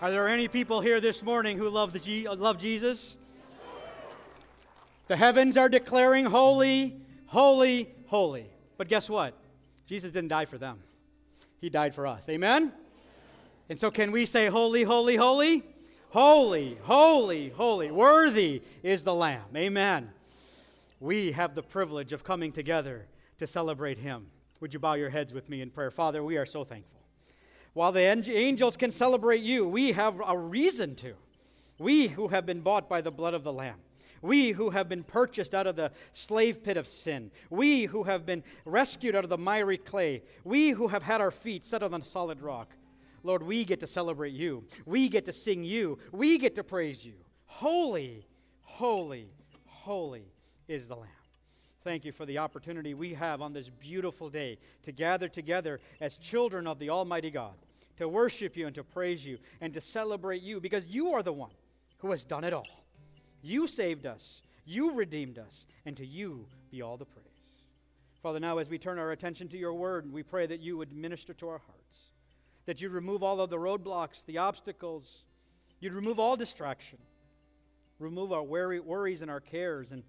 Are there any people here this morning who love, the G- love Jesus? The heavens are declaring holy, holy, holy. But guess what? Jesus didn't die for them, He died for us. Amen? And so, can we say, Holy, holy, holy? Holy, holy, holy. Worthy is the Lamb. Amen. We have the privilege of coming together to celebrate Him. Would you bow your heads with me in prayer? Father, we are so thankful. While the angels can celebrate you, we have a reason to. We who have been bought by the blood of the Lamb. We who have been purchased out of the slave pit of sin. We who have been rescued out of the miry clay. We who have had our feet set on solid rock. Lord, we get to celebrate you. We get to sing you. We get to praise you. Holy, holy, holy is the Lamb. Thank you for the opportunity we have on this beautiful day to gather together as children of the Almighty God, to worship you and to praise you and to celebrate you because you are the one who has done it all. You saved us, you redeemed us, and to you be all the praise. Father, now as we turn our attention to your word, we pray that you would minister to our hearts, that you'd remove all of the roadblocks, the obstacles, you'd remove all distraction, remove our worry, worries and our cares and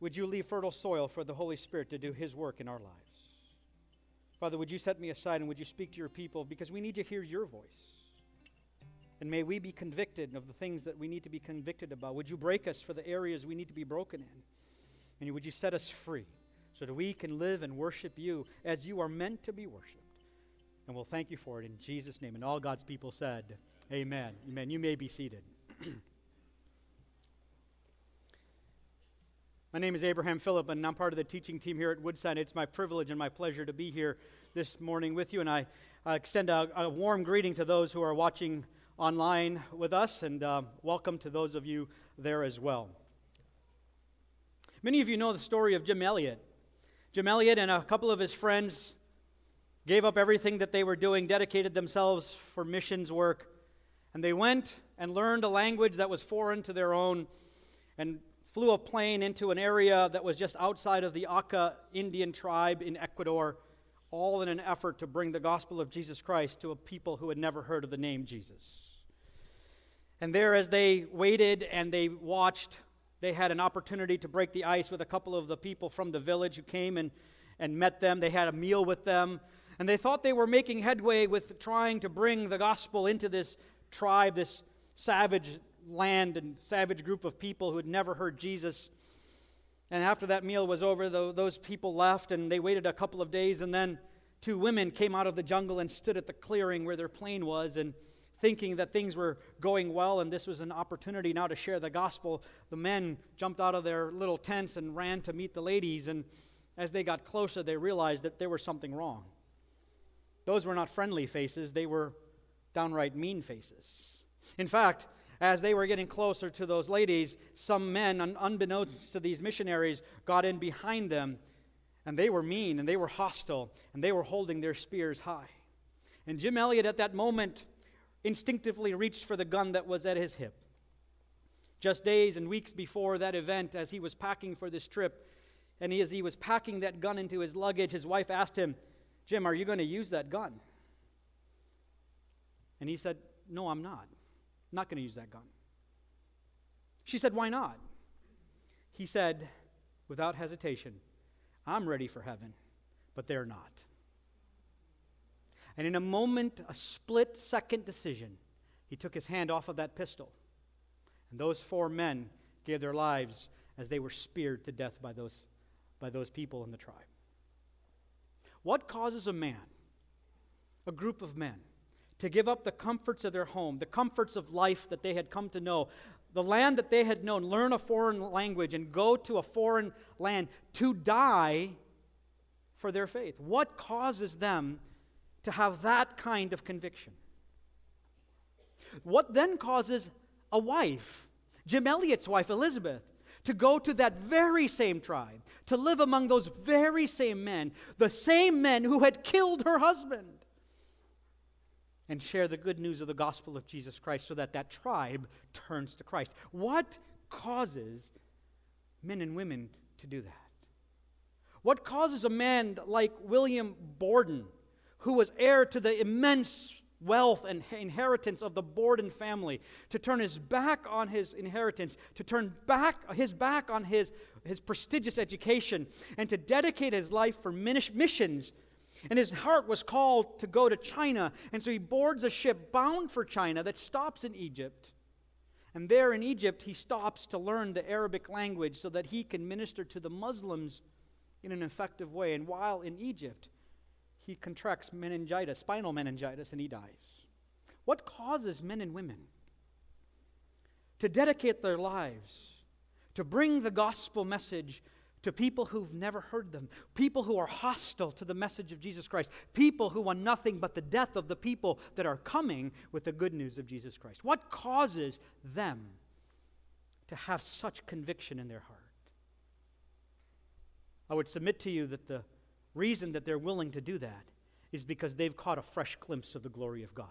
would you leave fertile soil for the Holy Spirit to do His work in our lives? Father, would you set me aside and would you speak to your people because we need to hear your voice? And may we be convicted of the things that we need to be convicted about. Would you break us for the areas we need to be broken in? And would you set us free so that we can live and worship you as you are meant to be worshiped? And we'll thank you for it in Jesus' name. And all God's people said, Amen. Amen. You may be seated. My name is Abraham Phillip, and I'm part of the teaching team here at Woodside. It's my privilege and my pleasure to be here this morning with you, and I uh, extend a, a, warm greeting to those who are watching online with us, and uh, welcome to those of you there as well. Many of you know the story of Jim Elliot. Jim Elliot and a couple of his friends gave up everything that they were doing, dedicated themselves for missions work, and they went and learned a language that was foreign to their own and flew a plane into an area that was just outside of the Auca Indian tribe in Ecuador, all in an effort to bring the gospel of Jesus Christ to a people who had never heard of the name Jesus. And there, as they waited and they watched, they had an opportunity to break the ice with a couple of the people from the village who came and, and met them. They had a meal with them. And they thought they were making headway with trying to bring the gospel into this tribe, this savage land and savage group of people who had never heard Jesus. And after that meal was over, those people left and they waited a couple of days. And then two women came out of the jungle and stood at the clearing where their plane was. And thinking that things were going well and this was an opportunity now to share the gospel, the men jumped out of their little tents and ran to meet the ladies. And as they got closer, they realized that there was something wrong. Those were not friendly faces, they were downright mean faces. In fact, as they were getting closer to those ladies, some men, unbeknownst to these missionaries, got in behind them, and they were mean and they were hostile, and they were holding their spears high. And Jim Elliot, at that moment, instinctively reached for the gun that was at his hip. Just days and weeks before that event, as he was packing for this trip, and as he was packing that gun into his luggage, his wife asked him, Jim, are you going to use that gun? And he said, No, I'm not. Not going to use that gun. She said, Why not? He said, without hesitation, I'm ready for heaven, but they're not. And in a moment, a split second decision, he took his hand off of that pistol. And those four men gave their lives as they were speared to death by those, by those people in the tribe. What causes a man, a group of men, to give up the comforts of their home, the comforts of life that they had come to know, the land that they had known, learn a foreign language and go to a foreign land to die for their faith? What causes them to have that kind of conviction? What then causes a wife, Jim Elliot's wife, Elizabeth, to go to that very same tribe, to live among those very same men, the same men who had killed her husband? And share the good news of the gospel of Jesus Christ so that that tribe turns to Christ. What causes men and women to do that? What causes a man like William Borden, who was heir to the immense wealth and inheritance of the Borden family, to turn his back on his inheritance, to turn back his back on his, his prestigious education, and to dedicate his life for missions. And his heart was called to go to China, and so he boards a ship bound for China that stops in Egypt. And there in Egypt, he stops to learn the Arabic language so that he can minister to the Muslims in an effective way. And while in Egypt, he contracts meningitis, spinal meningitis, and he dies. What causes men and women to dedicate their lives to bring the gospel message to people who've never heard them, people who are hostile to the message of Jesus Christ, people who want nothing but the death of the people that are coming with the good news of Jesus Christ? What causes them to have such conviction in their heart? I would submit to you that the reason that they're willing to do that is because they've caught a fresh glimpse of the glory of God.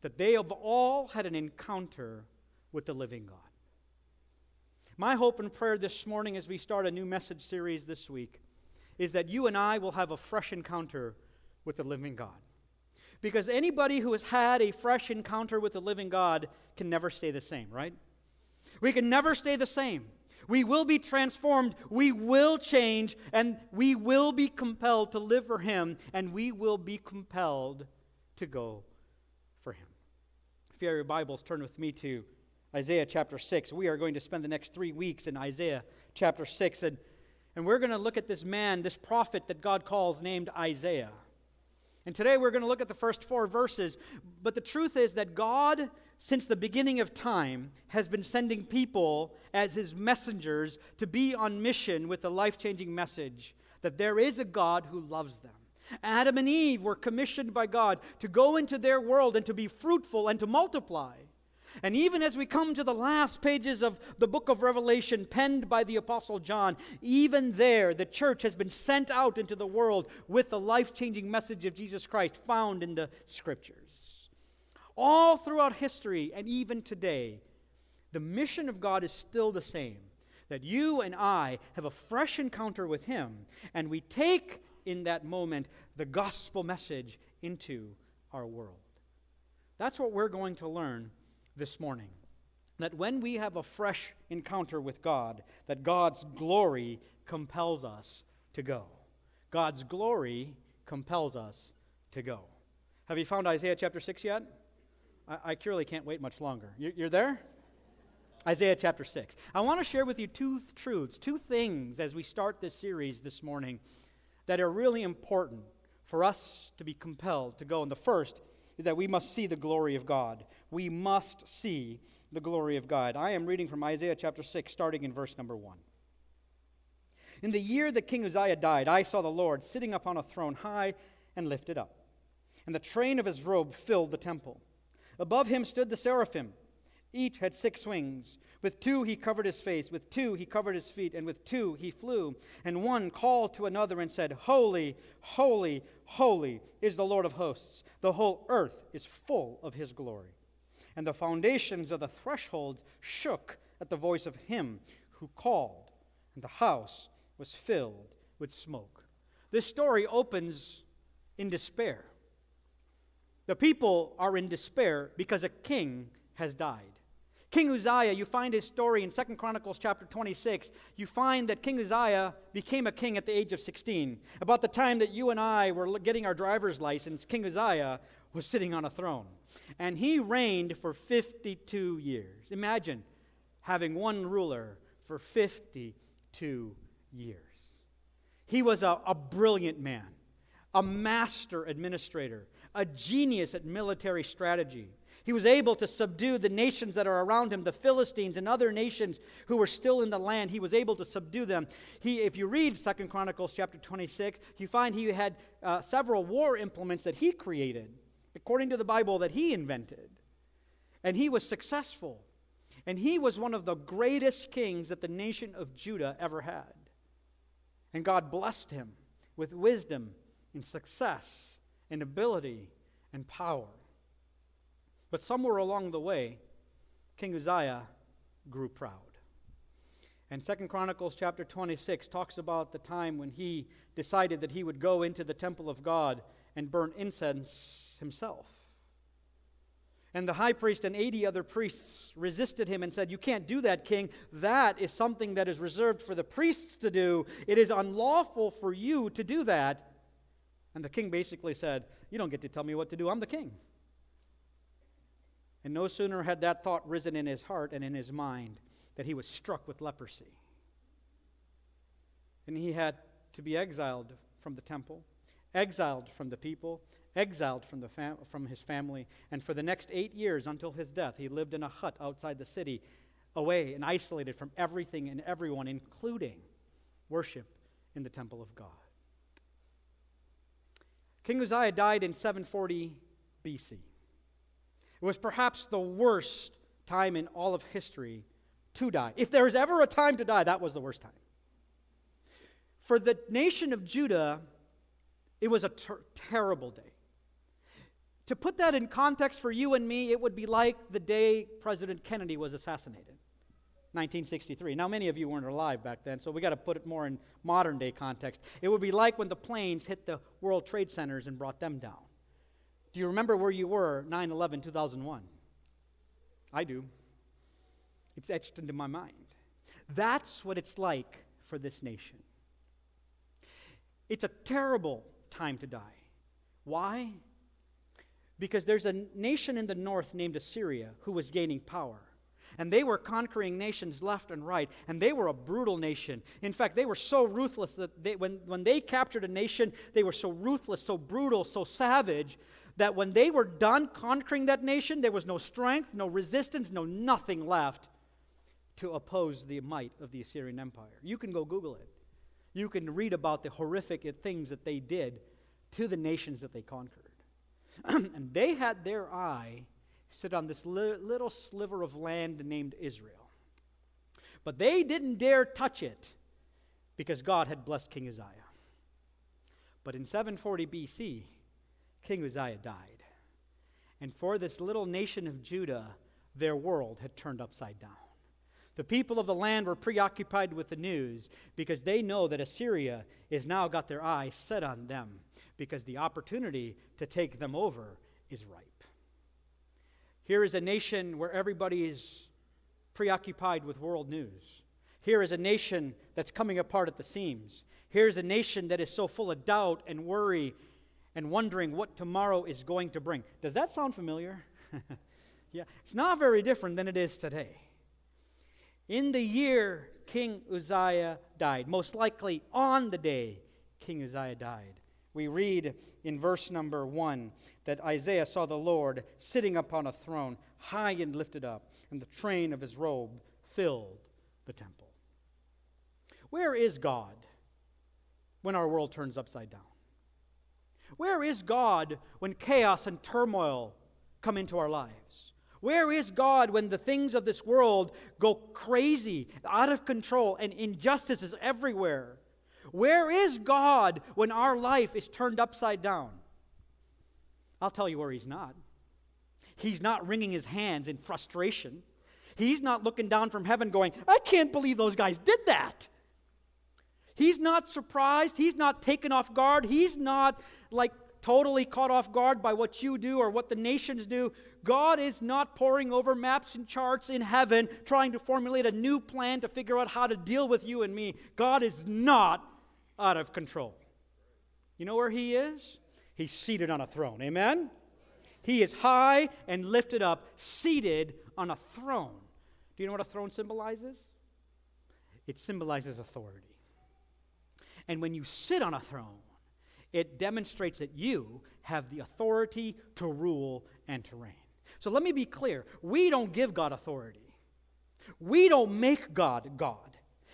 That they have all had an encounter with the living God. My hope and prayer this morning as we start a new message series this week is that you and I will have a fresh encounter with the living God. Because anybody who has had a fresh encounter with the living God can never stay the same, right? We can never stay the same. We will be transformed, we will change, and we will be compelled to live for Him, and we will be compelled to go for Him. If you have your Bibles, turn with me to Isaiah chapter 6. We are going to spend the next three weeks in Isaiah chapter 6. And, and we're going to look at this man, this prophet that God calls named Isaiah. And today we're going to look at the first four verses. But the truth is that God, since the beginning of time, has been sending people as his messengers to be on mission with the life changing message that there is a God who loves them. Adam and Eve were commissioned by God to go into their world and to be fruitful and to multiply. And even as we come to the last pages of the book of Revelation, penned by the Apostle John, even there, the church has been sent out into the world with the life changing message of Jesus Christ found in the scriptures. All throughout history and even today, the mission of God is still the same that you and I have a fresh encounter with Him, and we take in that moment the gospel message into our world. That's what we're going to learn this morning. That when we have a fresh encounter with God, that God's glory compels us to go. God's glory compels us to go. Have you found Isaiah chapter 6 yet? I, clearly can't wait much longer. You're, you're there? Isaiah chapter 6. I want to share with you two th- truths, two things as we start this series this morning that are really important for us to be compelled to go. And the first is that we must see the glory of God. We must see the glory of God. I am reading from Isaiah chapter 6, starting in verse number 1. In the year that King Uzziah died, I saw the Lord sitting upon a throne high and lifted up, and the train of his robe filled the temple. Above him stood the seraphim. Each had six wings. With two he covered his face, with two he covered his feet, and with two he flew. And one called to another and said, Holy, holy, holy is the Lord of hosts. The whole earth is full of his glory. And the foundations of the thresholds shook at the voice of him who called, and the house was filled with smoke. This story opens in despair. The people are in despair because a king has died. King Uzziah, you find his story in Second Chronicles chapter 26. You find that King Uzziah became a king at the age of 16. About the time that you and I were getting our driver's license, King Uzziah was sitting on a throne. And he reigned for 52 years. Imagine having one ruler for 52 years. He was a, a brilliant man, a master administrator, a genius at military strategy. He was able to subdue the nations that are around him, the Philistines and other nations who were still in the land. He was able to subdue them. He, if you read Second Chronicles chapter 26, you find he had uh, several war implements that he created, according to the Bible, that he invented. And he was successful. And he was one of the greatest kings that the nation of Judah ever had. And God blessed him with wisdom and success and ability and power. But somewhere along the way, King Uzziah grew proud. And Second Chronicles chapter 26 talks about the time when he decided that he would go into the temple of God and burn incense himself. And the high priest and 80 other priests resisted him and said, You can't do that, king. That is something that is reserved for the priests to do. It is unlawful for you to do that. And the king basically said, You don't get to tell me what to do. I'm the king. And no sooner had that thought risen in his heart and in his mind that he was struck with leprosy. And he had to be exiled from the temple, exiled from the people, exiled from, the fam- from his family. And for the next eight years until his death, he lived in a hut outside the city, away and isolated from everything and everyone, including worship in the temple of God. King Uzziah died in 740 BC. It was perhaps the worst time in all of history to die. If there was ever a time to die, that was the worst time. For the nation of Judah, it was a ter- terrible day. To put that in context for you and me, it would be like the day President Kennedy was assassinated, 1963. Now, many of you weren't alive back then, so we got to put it more in modern day context. It would be like when the planes hit the World Trade Centers and brought them down. Do you remember where you were 9 11 2001? I do. It's etched into my mind. That's what it's like for this nation. It's a terrible time to die. Why? Because there's a nation in the north named Assyria who was gaining power. And they were conquering nations left and right. And they were a brutal nation. In fact, they were so ruthless that they, when, when they captured a nation, they were so ruthless, so brutal, so savage that when they were done conquering that nation, there was no strength, no resistance, no nothing left to oppose the might of the Assyrian Empire. You can go Google it. You can read about the horrific things that they did to the nations that they conquered. and they had their eye sit on this li- little sliver of land named Israel. But they didn't dare touch it because God had blessed King Uzziah. But in 740 BC, King Uzziah died. And for this little nation of Judah, their world had turned upside down. The people of the land were preoccupied with the news because they know that Assyria has now got their eyes set on them because the opportunity to take them over is ripe. Here is a nation where everybody is preoccupied with world news. Here is a nation that's coming apart at the seams. Here's a nation that is so full of doubt and worry and wondering what tomorrow is going to bring. Does that sound familiar? yeah, it's not very different than it is today. In the year King Uzziah died, most likely on the day King Uzziah died, we read in verse number one that Isaiah saw the Lord sitting upon a throne, high and lifted up, and the train of his robe filled the temple. Where is God when our world turns upside down? Where is God when chaos and turmoil come into our lives? Where is God when the things of this world go crazy, out of control, and injustice is everywhere? Where is God when our life is turned upside down? I'll tell you where He's not. He's not wringing His hands in frustration. He's not looking down from heaven going, I can't believe those guys did that. He's not surprised. He's not taken off guard. He's not like totally caught off guard by what you do or what the nations do. God is not poring over maps and charts in heaven trying to formulate a new plan to figure out how to deal with you and me. God is not out of control. You know where He is? He's seated on a throne. Amen? He is high and lifted up, seated on a throne. Do you know what a throne symbolizes? It symbolizes authority. And when you sit on a throne, it demonstrates that you have the authority to rule and to reign. So let me be clear we don't give God authority, we don't make God God.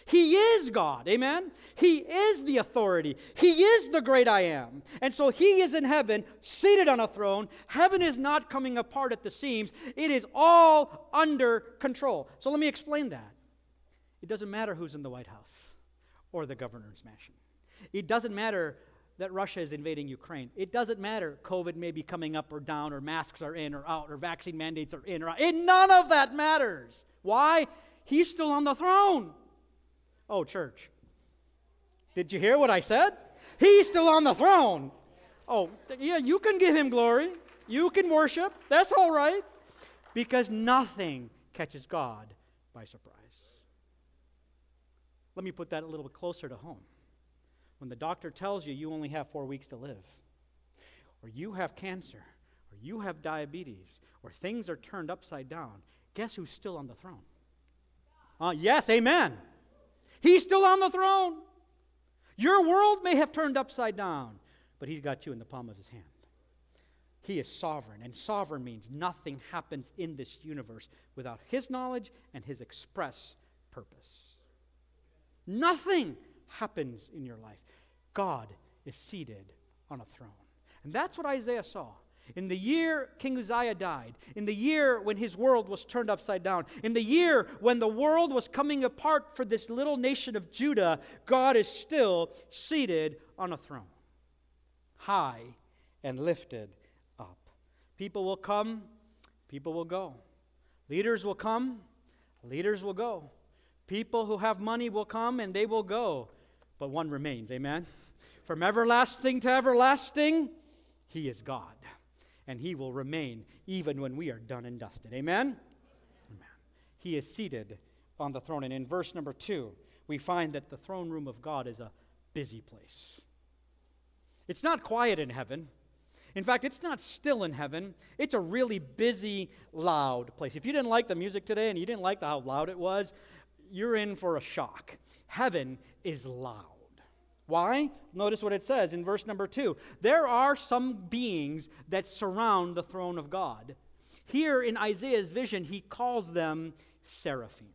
He is God, amen? He is the authority. He is the great I am. And so He is in heaven, seated on a throne. Heaven is not coming apart at the seams, it is all under control. So let me explain that. It doesn't matter who's in the White House or the governor's mansion, it doesn't matter that Russia is invading Ukraine. It doesn't matter COVID may be coming up or down, or masks are in or out, or vaccine mandates are in or out. It, none of that matters. Why? He's still on the throne. Oh, church. Did you hear what I said? He's still on the throne. Oh, yeah, you can give him glory. You can worship. That's all right. Because nothing catches God by surprise. Let me put that a little bit closer to home. When the doctor tells you you only have four weeks to live, or you have cancer, or you have diabetes, or things are turned upside down, guess who's still on the throne? Uh, yes, amen. He's still on the throne. Your world may have turned upside down, but He's got you in the palm of His hand. He is sovereign, and sovereign means nothing happens in this universe without His knowledge and His express purpose. Nothing happens in your life. God is seated on a throne. And that's what Isaiah saw. In the year King Uzziah died, in the year when his world was turned upside down, in the year when the world was coming apart for this little nation of Judah, God is still seated on a throne, high and lifted up. People will come, people will go. Leaders will come, leaders will go. People who have money will come and they will go, but one remains. Amen? From everlasting to everlasting, He is God and he will remain even when we are done and dusted. Amen? Amen. He is seated on the throne. And in verse number two, we find that the throne room of God is a busy place. It's not quiet in heaven. In fact, it's not still in heaven. It's a really busy, loud place. If you didn't like the music today and you didn't like how loud it was, you're in for a shock. Heaven is loud. Why? Notice what it says in verse number two. There are some beings that surround the throne of God. Here in Isaiah's vision, he calls them seraphim.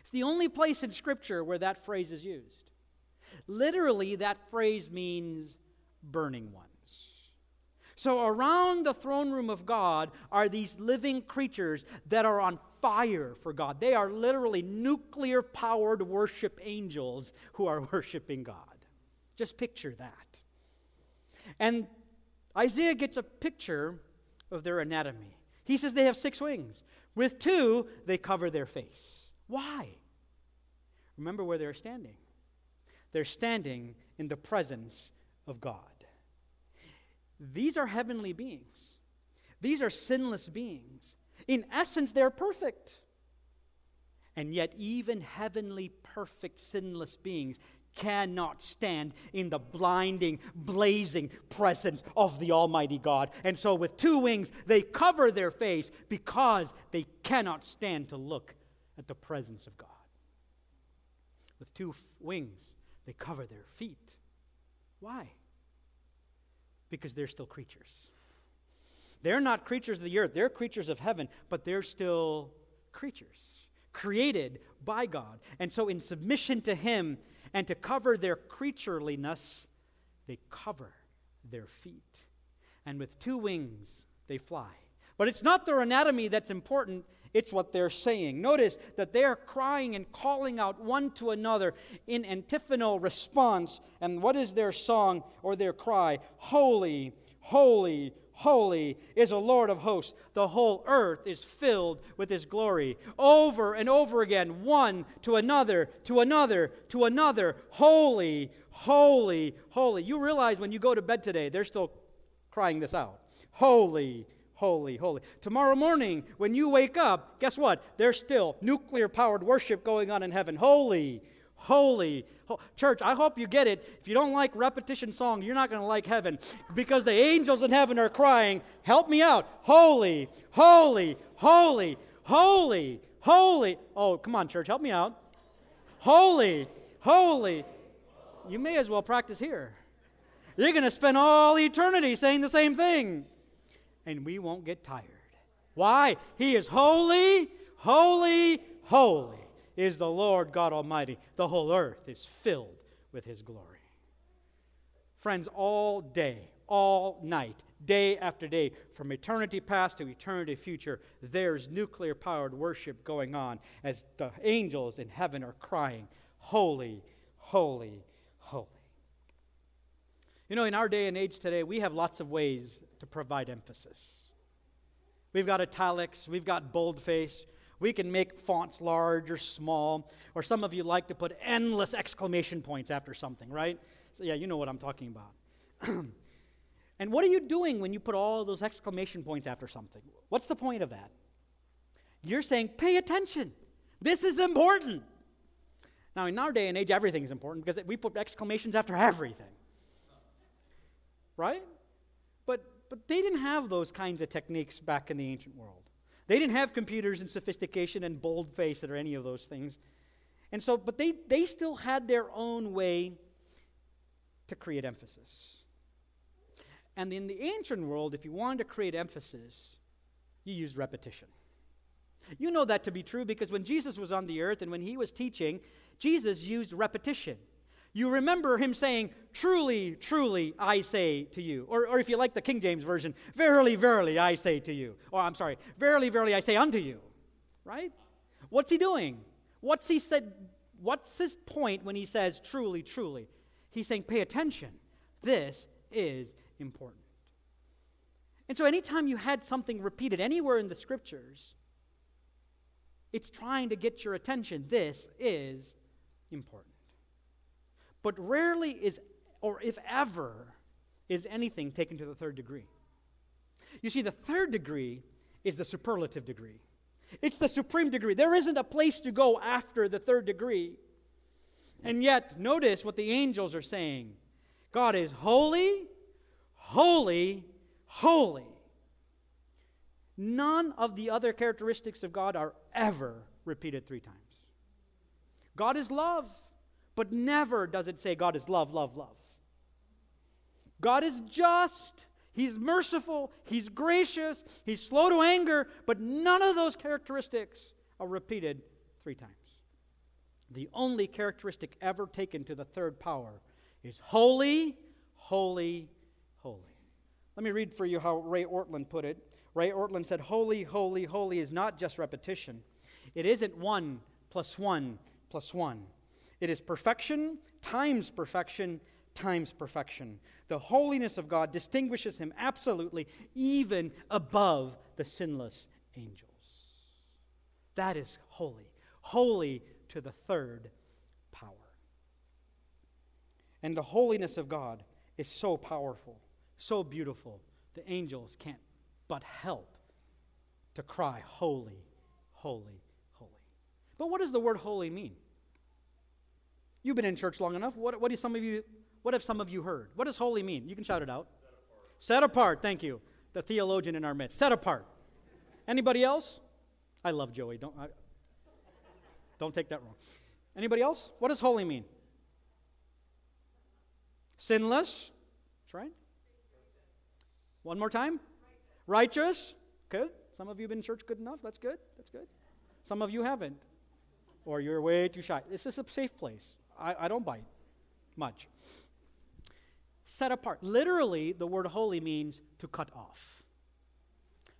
It's the only place in Scripture where that phrase is used. Literally, that phrase means burning ones. So, around the throne room of God are these living creatures that are on fire for God. They are literally nuclear powered worship angels who are worshiping God. Just picture that. And Isaiah gets a picture of their anatomy. He says they have six wings. With two, they cover their face. Why? Remember where they're standing. They're standing in the presence of God. These are heavenly beings, these are sinless beings. In essence, they're perfect. And yet, even heavenly, perfect, sinless beings cannot stand in the blinding, blazing presence of the Almighty God. And so, with two wings, they cover their face because they cannot stand to look at the presence of God. With two f- wings, they cover their feet. Why? Because they're still creatures. They're not creatures of the earth, they're creatures of heaven, but they're still creatures, created by God. And so, in submission to Him and to cover their creatureliness, they cover their feet. And with two wings, they fly. But it's not their anatomy that's important, it's what they're saying. Notice that they are crying and calling out one to another in antiphonal response. And what is their song or their cry? Holy, holy, Holy is a Lord of hosts. The whole earth is filled with his glory. Over and over again, one to another, to another, to another. Holy, holy, holy. You realize when you go to bed today, they're still crying this out. Holy, holy, holy. Tomorrow morning, when you wake up, guess what? There's still nuclear powered worship going on in heaven. Holy, holy. Church, I hope you get it. If you don't like repetition song, you're not going to like heaven because the angels in heaven are crying, Help me out. Holy, holy, holy, holy, holy. Oh, come on, church, help me out. Holy, holy. You may as well practice here. You're going to spend all eternity saying the same thing, and we won't get tired. Why? He is holy, holy, holy is the Lord God Almighty. The whole earth is filled with His glory. Friends, all day, all night, day after day, from eternity past to eternity future, there's nuclear powered worship going on as the angels in heaven are crying, Holy, holy, holy. You know, in our day and age today, we have lots of ways to provide emphasis. We've got italics, we've got boldface, we can make fonts large or small, or some of you like to put endless exclamation points after something, right? So, yeah, you know what I'm talking about. And what are you doing when you put all those exclamation points after something? What's the point of that? You're saying, pay attention. This is important. Now, in our day and age, everything is important because we put exclamations after everything. Right? But, but they didn't have those kinds of techniques back in the ancient world. They didn't have computers and sophistication and boldface or any of those things. And so, but they, they still had their own way to create emphasis. And in the ancient world, if you wanted to create emphasis, you used repetition. You know that to be true because when Jesus was on the earth and when he was teaching, Jesus used repetition. You remember him saying, Truly, truly, I say to you. Or, or if you like the King James Version, Verily, verily, I say to you. Or I'm sorry, Verily, verily, I say unto you. Right? What's he doing? What's he said? What's his point when he says, Truly, truly? He's saying, Pay attention. This is important. And so, anytime you had something repeated anywhere in the scriptures, it's trying to get your attention. This is important. But rarely is, or if ever, is anything taken to the third degree. You see, the third degree is the superlative degree, it's the supreme degree. There isn't a place to go after the third degree. And yet, notice what the angels are saying God is holy, holy, holy. None of the other characteristics of God are ever repeated three times. God is love, but never does it say God is love, love, love. God is just, He's merciful, He's gracious, He's slow to anger, but none of those characteristics are repeated three times. The only characteristic ever taken to the third power is holy, holy, holy. Let me read for you how Ray Ortlund put it. Ray Ortlund said, Holy, holy, holy is not just repetition. It isn't one plus one plus one. It is perfection times perfection times perfection. The holiness of God distinguishes him absolutely, even above the sinless angels. That is holy. Holy to the third power. And the holiness of God is so powerful, so beautiful, the angels can't but help to cry, Holy, holy, holy. But what does the word holy mean? You've been in church long enough. What, what, some of you, what have some of you heard? What does holy mean? You can shout it out. Set apart. Set apart. Thank you. The theologian in our midst. Set apart. Anybody else? I love Joey. Don't, I, don't take that wrong. Anybody else? What does holy mean? Sinless. That's right. One more time. Righteous. Good. Some of you have been in church good enough. That's good. That's good. Some of you haven't. Or you're way too shy. This is a safe place. I, I don't bite much. Set apart. Literally, the word holy means to cut off.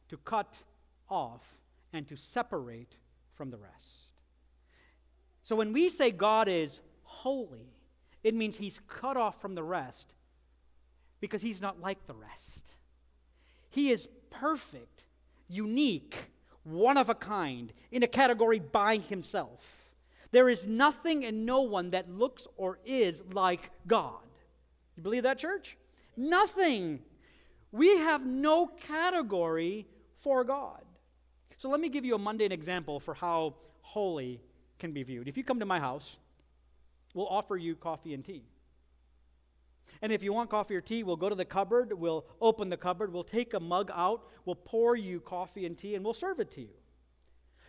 To cut off and to separate from the rest. So when we say God is holy, it means he's cut off from the rest because he's not like the rest. He is perfect, unique, one of a kind, in a category by himself. There is nothing and no one that looks or is like God. You believe that, church? Nothing. We have no category for God. So let me give you a mundane example for how holy can be viewed. If you come to my house, we'll offer you coffee and tea. And if you want coffee or tea, we'll go to the cupboard, we'll open the cupboard, we'll take a mug out, we'll pour you coffee and tea, and we'll serve it to you.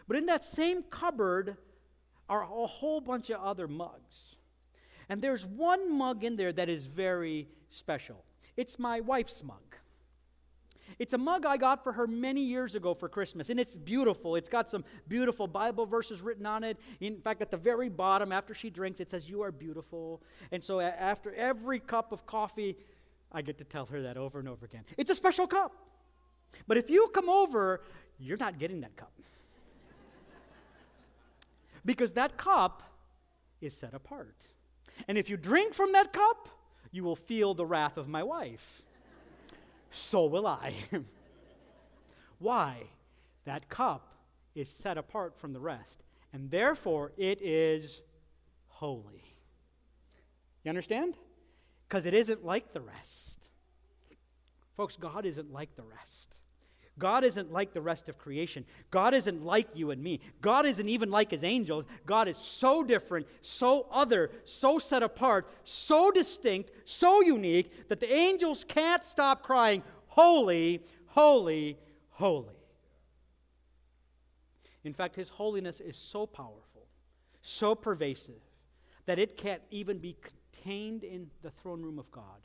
But in that same cupboard are a whole bunch of other mugs. And there's one mug in there that is very special. It's my wife's mug. It's a mug I got for her many years ago for Christmas, and it's beautiful. It's got some beautiful Bible verses written on it. In fact, at the very bottom, after she drinks, it says, You are beautiful. And so after every cup of coffee, I get to tell her that over and over again. It's a special cup. But if you come over, you're not getting that cup. Because that cup is set apart. And if you drink from that cup, you will feel the wrath of my wife so will I. Why? That cup is set apart from the rest, and therefore it is holy. You understand? Because it isn't like the rest. Folks, God isn't like the rest. God isn't like the rest of creation. God isn't like you and me. God isn't even like his angels. God is so different, so other, so set apart, so distinct, so unique that the angels can't stop crying, Holy, holy, holy. In fact, his holiness is so powerful, so pervasive, that it can't even be contained in the throne room of God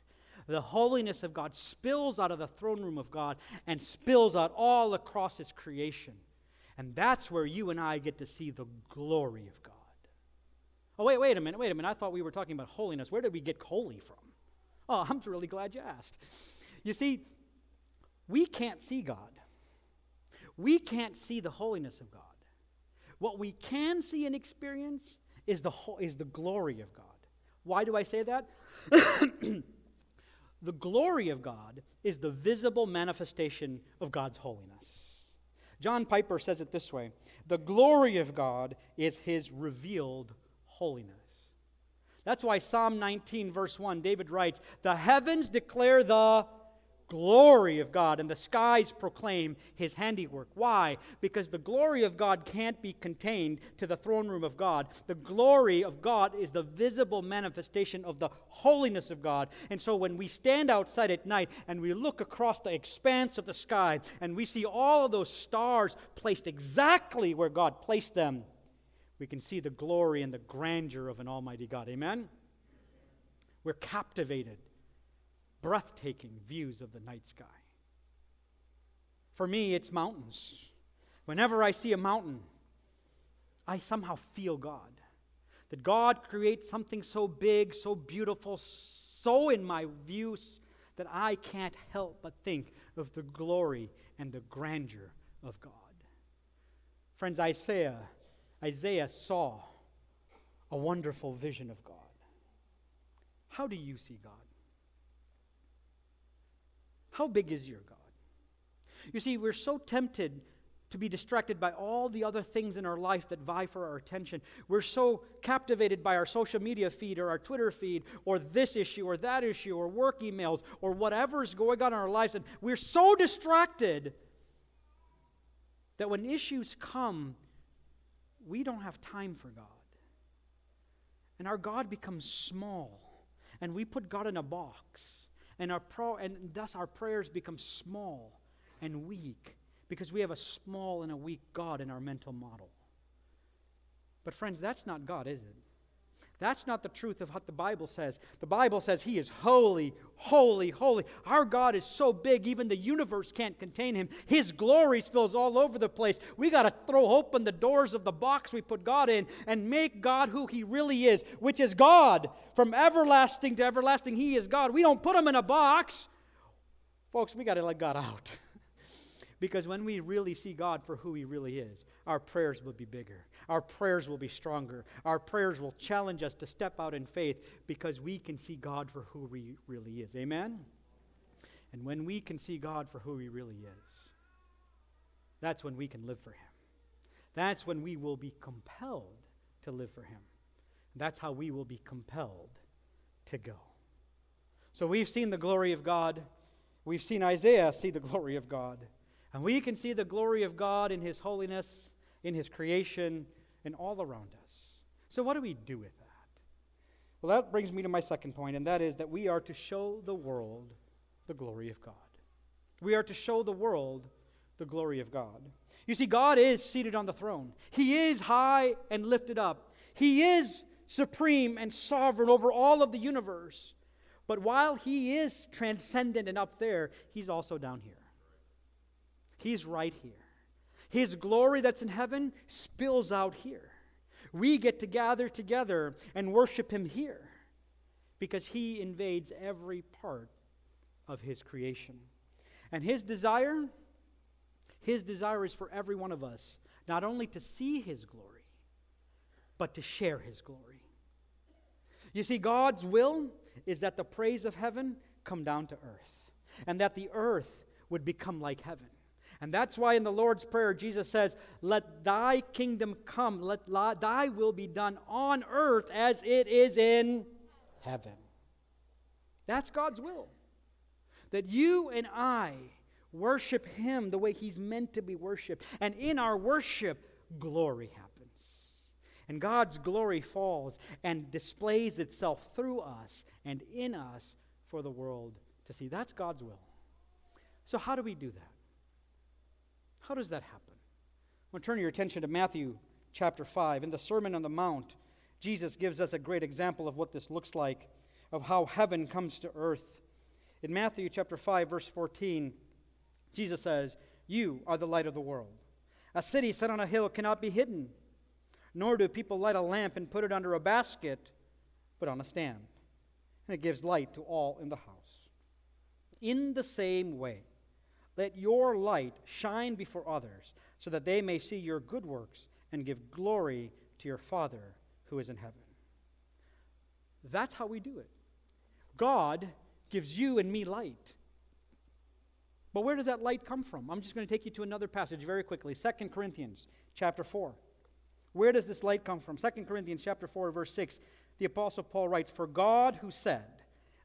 the holiness of God spills out of the throne room of God and spills out all across His creation. And that's where you and I get to see the glory of God. Oh, wait, wait a minute, wait a minute. I thought we were talking about holiness. Where did we get holy from? Oh, I'm really glad you asked. You see, we can't see God. We can't see the holiness of God. What we can see and experience is the, is the glory of God. Why do I say that? The glory of God is the visible manifestation of God's holiness. John Piper says it this way The glory of God is his revealed holiness. That's why Psalm 19, verse 1, David writes, The heavens declare the glory of God, and the skies proclaim his handiwork. Why? Because the glory of God can't be contained to the throne room of God. The glory of God is the visible manifestation of the holiness of God. And so when we stand outside at night and we look across the expanse of the sky and we see all of those stars placed exactly where God placed them, we can see the glory and the grandeur of an almighty God. Amen? We're captivated breathtaking views of the night sky. For me, it's mountains. Whenever I see a mountain, I somehow feel God. That God creates something so big, so beautiful, so in my views that I can't help but think of the glory and the grandeur of God. Friends, Isaiah, Isaiah saw a wonderful vision of God. How do you see God? How big is your God? You see, we're so tempted to be distracted by all the other things in our life that vie for our attention. We're so captivated by our social media feed or our Twitter feed or this issue or that issue or work emails or whatever's going on in our lives. And we're so distracted that when issues come, we don't have time for God. And our God becomes small. And we put God in a box. And, our pro, and thus our prayers become small and weak because we have a small and a weak God in our mental model. But, friends, that's not God, is it? That's not the truth of what the Bible says. The Bible says He is holy, holy, holy. Our God is so big, even the universe can't contain Him. His glory spills all over the place. We got to throw open the doors of the box we put God in and make God who He really is, which is God. From everlasting to everlasting, He is God. We don't put Him in a box. Folks, we got to let God out. because when we really see God for who He really is, our prayers will be bigger. Our prayers will be stronger. Our prayers will challenge us to step out in faith because we can see God for who He really is. Amen? And when we can see God for who He really is, that's when we can live for Him. That's when we will be compelled to live for Him. That's how we will be compelled to go. So we've seen the glory of God. We've seen Isaiah see the glory of God. And we can see the glory of God in His holiness in His creation, and all around us. So, what do we do with that? Well, that brings me to my second point, and that is that we are to show the world the glory of God. We are to show the world the glory of God. You see, God is seated on the throne, He is high and lifted up, He is supreme and sovereign over all of the universe. But while He is transcendent and up there, He's also down here. He's right here. His glory that's in heaven spills out here. We get to gather together and worship Him here because He invades every part of His creation. And His desire, His desire is for every one of us not only to see His glory, but to share His glory. You see, God's will is that the praise of heaven come down to earth, and that the earth would become like heaven. And that's why in the Lord's Prayer, Jesus says, Let thy kingdom come, let thy will be done on earth as it is in heaven. That's God's will. that you and I worship Him the way He's meant to be worshiped. And in our worship, glory happens. And God's glory falls and displays itself through us and in us for the world to see. That's God's will. So, how do we do that? How does that happen? I want to turn your attention to Matthew chapter 5. In the Sermon on the Mount, Jesus gives us a great example of what this looks like, of how heaven comes to earth. In Matthew chapter 5, verse 14, Jesus says, You are the light of the world. A city set on a hill cannot be hidden, nor do people light a lamp and put it under a basket, but on a stand. And it gives light to all in the house. In the same way, let your light shine before others, so that they may see your good works and give glory to your Father who is in heaven. That's how we do it. God gives you and me light. But where does that light come from? I'm just going to take you to another passage very quickly. 2 Corinthians chapter 4. Where does this light come from? 2 Corinthians chapter 4 verse 6. The apostle Paul writes, "For God who said,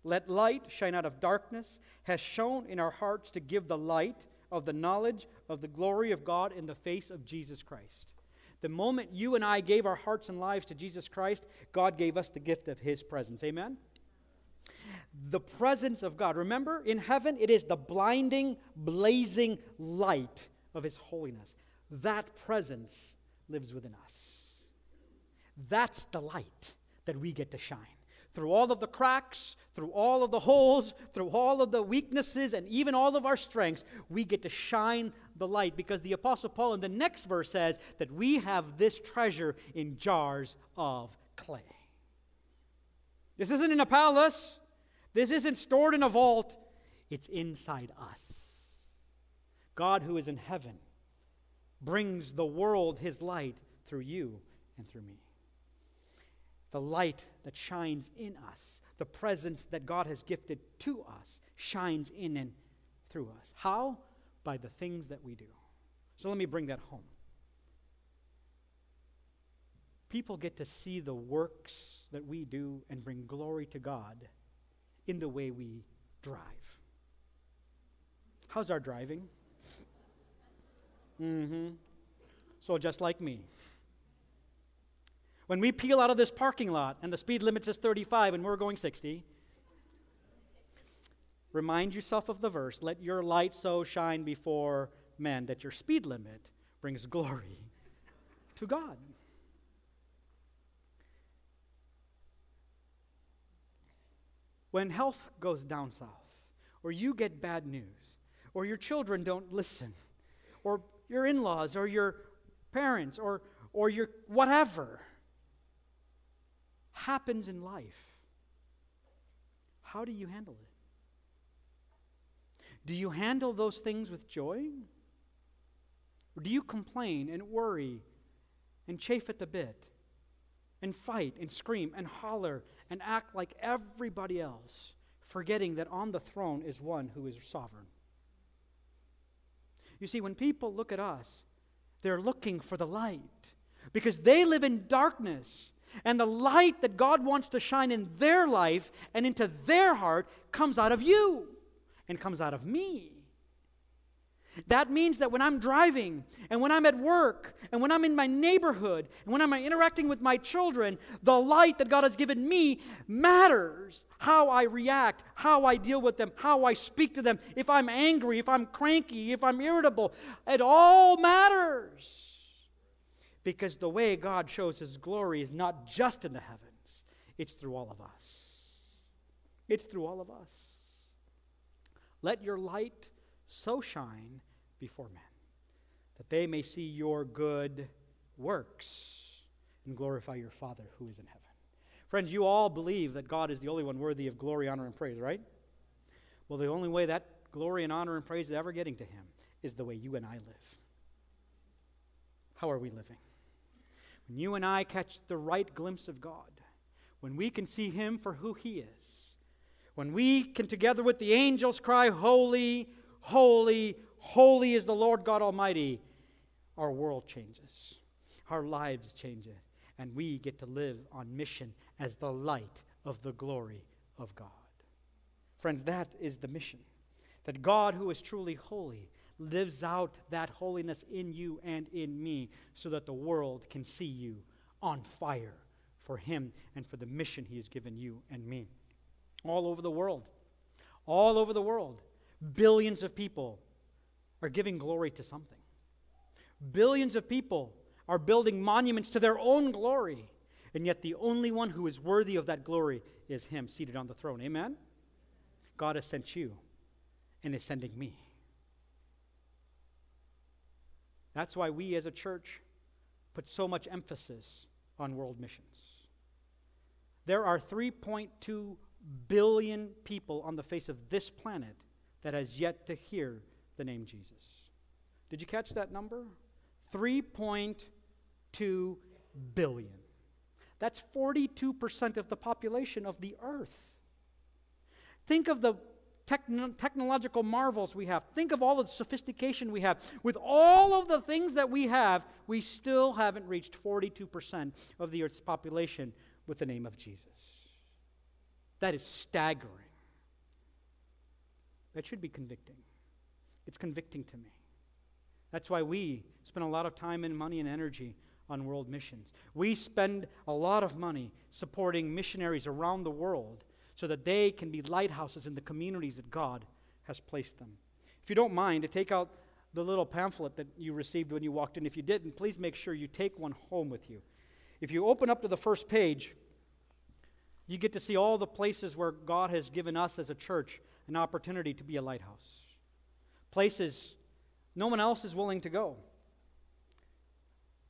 let light shine out of darkness, has shone in our hearts to give the light of the knowledge of the glory of God in the face of Jesus Christ. The moment you and I gave our hearts and lives to Jesus Christ, God gave us the gift of His presence. Amen? The presence of God. Remember, in heaven, it is the blinding, blazing light of His holiness. That presence lives within us. That's the light that we get to shine through all of the cracks, through all of the holes, through all of the weaknesses, and even all of our strengths, we get to shine the light because the Apostle Paul in the next verse says that we have this treasure in jars of clay. This isn't in a palace, this isn't stored in a vault, it's inside us. God, who is in heaven, brings the world his light through you and through me the light that shines in us, the presence that God has gifted to us, shines in and through us. How? By the things that we do. So let me bring that home. People get to see the works that we do and bring glory to God in the way we drive. How's our driving? Mm hmm. So, just like me. When we peel out of this parking lot and the speed limit is 35 and we're going 60, remind yourself of the verse let your light so shine before men that your speed limit brings glory to God. When health goes down south, or you get bad news, or your children don't listen, or your in laws, or your parents, or, or your whatever, happens in life, how do you handle it? Do you handle those things with joy? Or do you complain and worry and chafe at the bit and fight and scream and holler and act like everybody else, forgetting that on the throne is one who is sovereign? You see, when people look at us, they're looking for the light because they live in darkness and the light that God wants to shine in their life and into their heart comes out of you and comes out of me. That means that when I'm driving and when I'm at work and when I'm in my neighborhood and when I'm interacting with my children, the light that God has given me matters. How I react, how I deal with them, how I speak to them, if I'm angry, if I'm cranky, if I'm irritable, it all matters. Because the way God shows his glory is not just in the heavens, it's through all of us. It's through all of us. Let your light so shine before men that they may see your good works and glorify your Father who is in heaven. Friends, you all believe that God is the only one worthy of glory, honor, and praise, right? Well, the only way that glory and honor and praise is ever getting to Him is the way you and I live. How are we living? When you and I catch the right glimpse of God, when we can see Him for who He is, when we can, together with the angels, cry, Holy, holy, holy is the Lord God Almighty, our world changes, our lives change, and we get to live on mission as the light of the glory of God. Friends, that is the mission. That God, who is truly holy, lives out that holiness in you and in me so that the world can see you on fire for Him and for the mission He has given you and me. All over the world, all over the world, billions of people are giving glory to something. Billions of people are building monuments to their own glory, and yet the only one who is worthy of that glory is Him seated on the throne. Amen? God has sent you and is sending me. That's why we as a church put so much emphasis on world missions. There are 3.2 billion people on the face of this planet that has yet to hear the name Jesus. Did you catch that number? 3.2 billion. That's 42% of the population of the earth. Think of the techn- technological marvels we have. Think of all the sophistication we have. With all of the things that we have, we still haven't reached 42% of the earth's population with the name of Jesus. That is staggering. That should be convicting. It's convicting to me. That's why we spend a lot of time and money and energy on world missions. We spend a lot of money supporting missionaries around the world so that they can be lighthouses in the communities that God has placed them. If you don't mind, to take out the little pamphlet that you received when you walked in. If you didn't, please make sure you take one home with you. If you open up to the first page, you get to see all the places where God has given us as a church an opportunity to be a lighthouse. Places no one else is willing to go.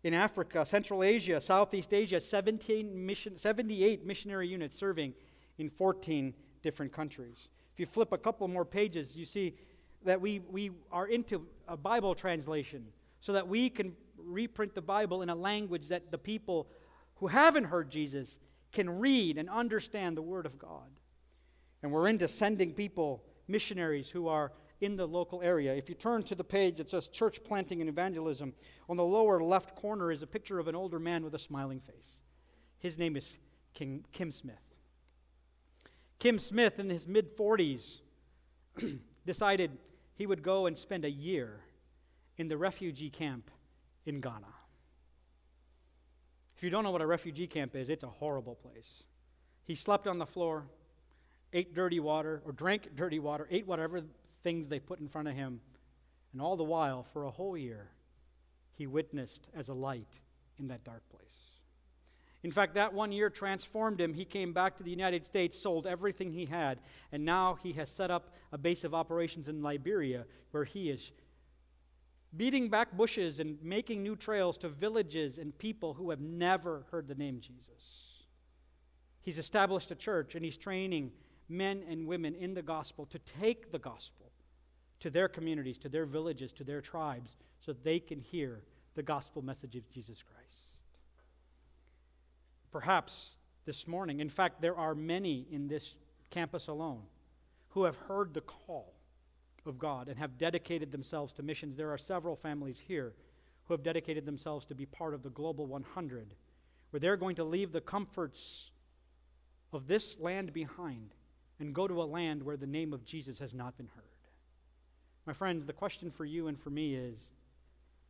In Africa, Central Asia, Southeast Asia, 17 mission, 78 missionary units serving in 14 different countries. If you flip a couple more pages, you see that we, we are into a Bible translation so that we can reprint the Bible in a language that the people who haven't heard Jesus can read and understand the Word of God. And we're into sending people, missionaries who are in the local area. If you turn to the page, it says Church Planting and Evangelism. On the lower left corner is a picture of an older man with a smiling face. His name is King, Kim Smith. Kim Smith, in his mid 40s, decided he would go and spend a year in the refugee camp in Ghana. If you don't know what a refugee camp is, it's a horrible place. He slept on the floor, ate dirty water, or drank dirty water, ate whatever things they put in front of him, and all the while, for a whole year, he witnessed as a light in that dark place. In fact, that one year transformed him. He came back to the United States, sold everything he had, and now he has set up a base of operations in Liberia where he is beating back bushes and making new trails to villages and people who have never heard the name Jesus. He's established a church and he's training men and women in the gospel to take the gospel to their communities, to their villages, to their tribes, so they can hear the gospel message of Jesus Christ. Perhaps this morning, in fact, there are many in this campus alone who have heard the call of God and have dedicated themselves to missions. There are several families here who have dedicated themselves to be part of the Global 100, where they're going to leave the comforts of this land behind and go to a land where the name of Jesus has not been heard. My friends, the question for you and for me is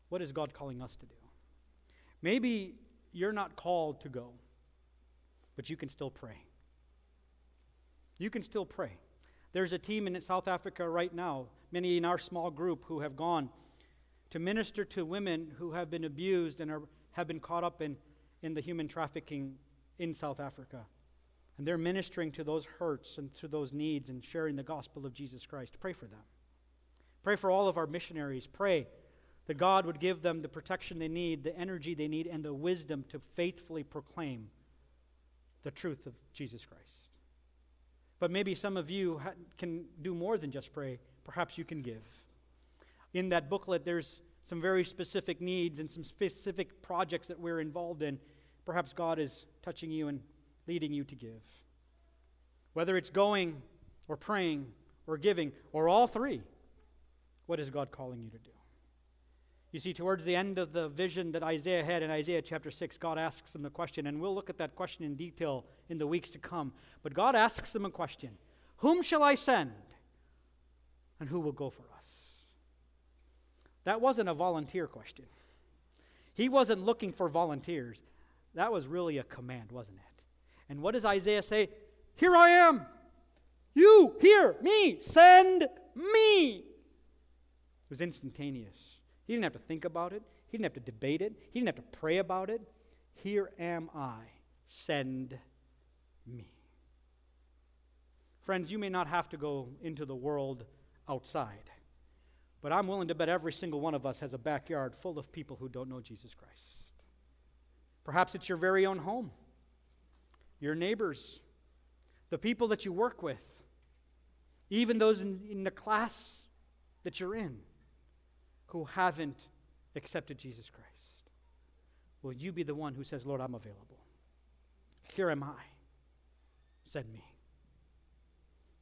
what is God calling us to do? Maybe you're not called to go but you can still pray. You can still pray. There's a team in South Africa right now, many in our small group, who have gone to minister to women who have been abused and are, have been caught up in, in the human trafficking in South Africa. And they're ministering to those hurts and to those needs and sharing the gospel of Jesus Christ. Pray for them. Pray for all of our missionaries. Pray that God would give them the protection they need, the energy they need, and the wisdom to faithfully proclaim the truth of Jesus Christ. But maybe some of you ha- can do more than just pray. Perhaps you can give. In that booklet, there's some very specific needs and some specific projects that we're involved in. Perhaps God is touching you and leading you to give. Whether it's going or praying or giving or all three, what is God calling you to do? You see, towards the end of the vision that Isaiah had in Isaiah chapter 6, God asks him the question, and we'll look at that question in detail in the weeks to come. But God asks him a question Whom shall I send? And who will go for us? That wasn't a volunteer question. He wasn't looking for volunteers. That was really a command, wasn't it? And what does Isaiah say? Here I am. You, here, me, send me. It was instantaneous. He didn't have to think about it, he didn't have to debate it, he didn't have to pray about it. Here am I. Send me. Friends, you may not have to go into the world outside, but I'm willing to bet every single one of us has a backyard full of people who don't know Jesus Christ. Perhaps it's your very own home, your neighbors, the people that you work with, even those in, in the class that you're in who haven't accepted Jesus Christ. Will you be the one who says, Lord, I'm available? Here am I. Send me.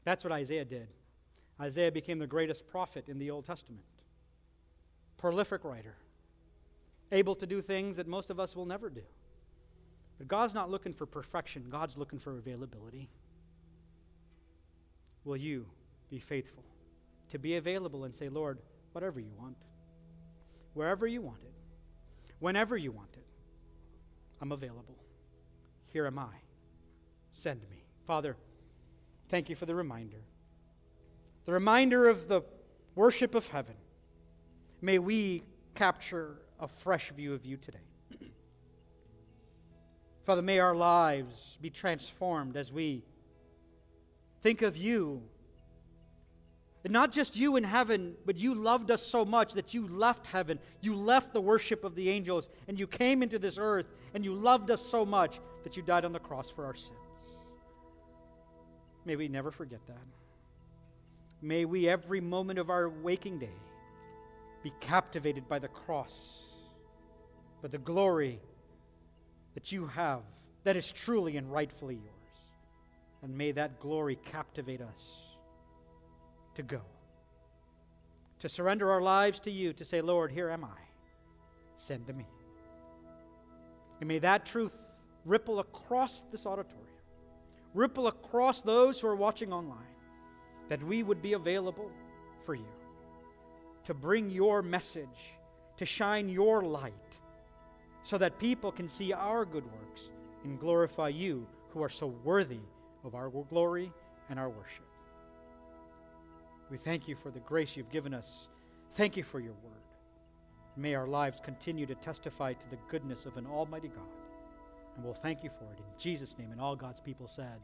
That's what Isaiah did. Isaiah became the greatest prophet in the Old Testament. Prolific writer, able to do things that most of us will never do. But God's not looking for perfection, God's looking for availability. Will you be faithful to be available and say, Lord, whatever you want, wherever you want it, whenever you want it, I'm available. Here am I. Send me. Father, Thank you for the reminder. The reminder of the worship of heaven. May we capture a fresh view of you today. Father, may our lives be transformed as we think of you. And not just you in heaven, but you loved us so much that you left heaven. You left the worship of the angels, and you came into this earth, and you loved us so much that you died on the cross for our sins. May we never forget that. May we, every moment of our waking day, be captivated by the cross, by the glory that you have, that is truly and rightfully yours. And may that glory captivate us to go, to surrender our lives to you, to say, Lord, here am I. Send to me. And may that truth ripple across this auditorium ripple across those who are watching online, that we would be available for you to bring your message, to shine your light, so that people can see our good works and glorify you who are so worthy of our glory and our worship. We thank you for the grace you've given us. Thank you for your word. May our lives continue to testify to the goodness of an almighty God. And we'll thank you for it in Jesus' name. And all God's people said,